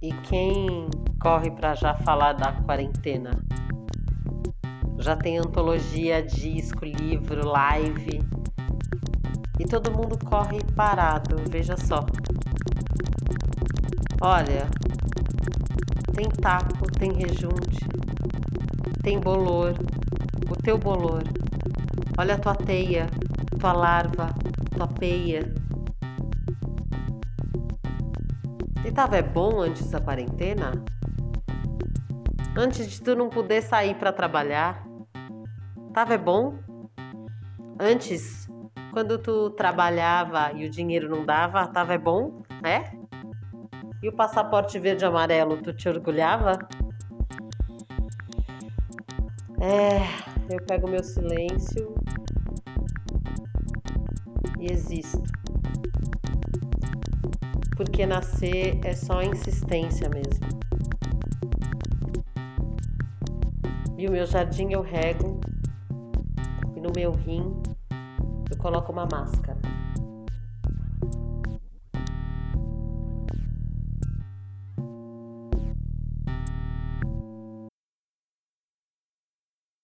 E quem corre para já falar da quarentena? Já tem antologia, disco, livro, live. E todo mundo corre parado, veja só. Olha, tem taco, tem rejunte, tem bolor, o teu bolor. Olha a tua teia, tua larva, tua peia. E tava é bom antes da quarentena? Antes de tu não poder sair para trabalhar? Tava é bom? Antes, quando tu trabalhava e o dinheiro não dava, tava é bom? É? E o passaporte verde e amarelo, tu te orgulhava? É, eu pego meu silêncio e existo. Porque nascer é só insistência mesmo. E o meu jardim eu rego, e no meu rim eu coloco uma máscara.